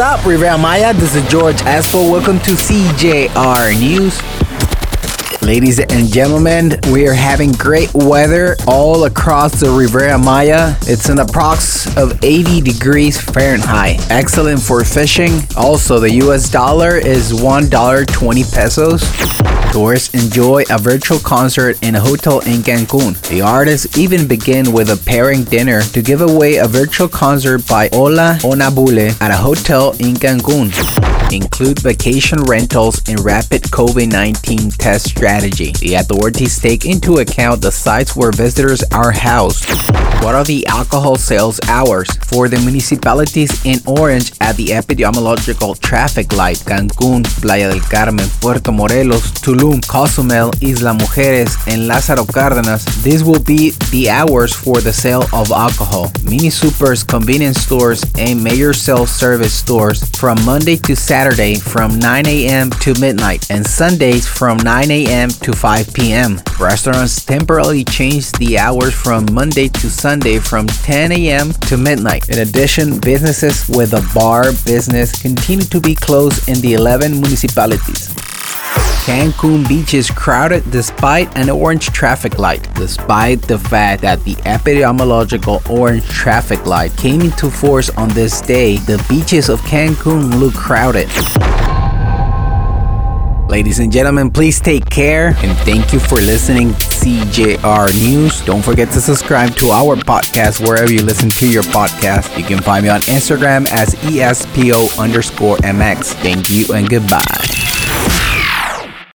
Up, Riviera Maya? This is George Espo. Welcome to CJR News. Ladies and gentlemen, we are having great weather all across the Riviera Maya. It's an approx of 80 degrees Fahrenheit. Excellent for fishing. Also, the US dollar is $1.20 pesos. Tourists enjoy a virtual concert in a hotel in Cancun. The artists even begin with a pairing dinner to give away a virtual concert by Ola Onabule at a hotel in Cancun include vacation rentals and rapid COVID 19 test strategy. The authorities take into account the sites where visitors are housed. What are the alcohol sales hours for the municipalities in orange at the epidemiological traffic light Cancun, Playa del Carmen, Puerto Morelos, Tulum, Cozumel, Isla Mujeres, and Lázaro Cárdenas? This will be the hours for the sale of alcohol. Mini supers, convenience stores, and major self-service stores from Monday to Saturday from 9 a.m. to midnight and Sundays from 9 a.m. to 5 p.m. Restaurants temporarily change the hours from Monday to Sunday from 10 a.m. to midnight. In addition, businesses with a bar business continue to be closed in the 11 municipalities. Cancun beach is crowded despite an orange traffic light. Despite the fact that the epidemiological orange traffic light came into force on this day, the beaches of Cancun look crowded. Ladies and gentlemen, please take care and thank you for listening CJR News. Don't forget to subscribe to our podcast wherever you listen to your podcast. You can find me on Instagram as ESPO underscore MX. Thank you and goodbye.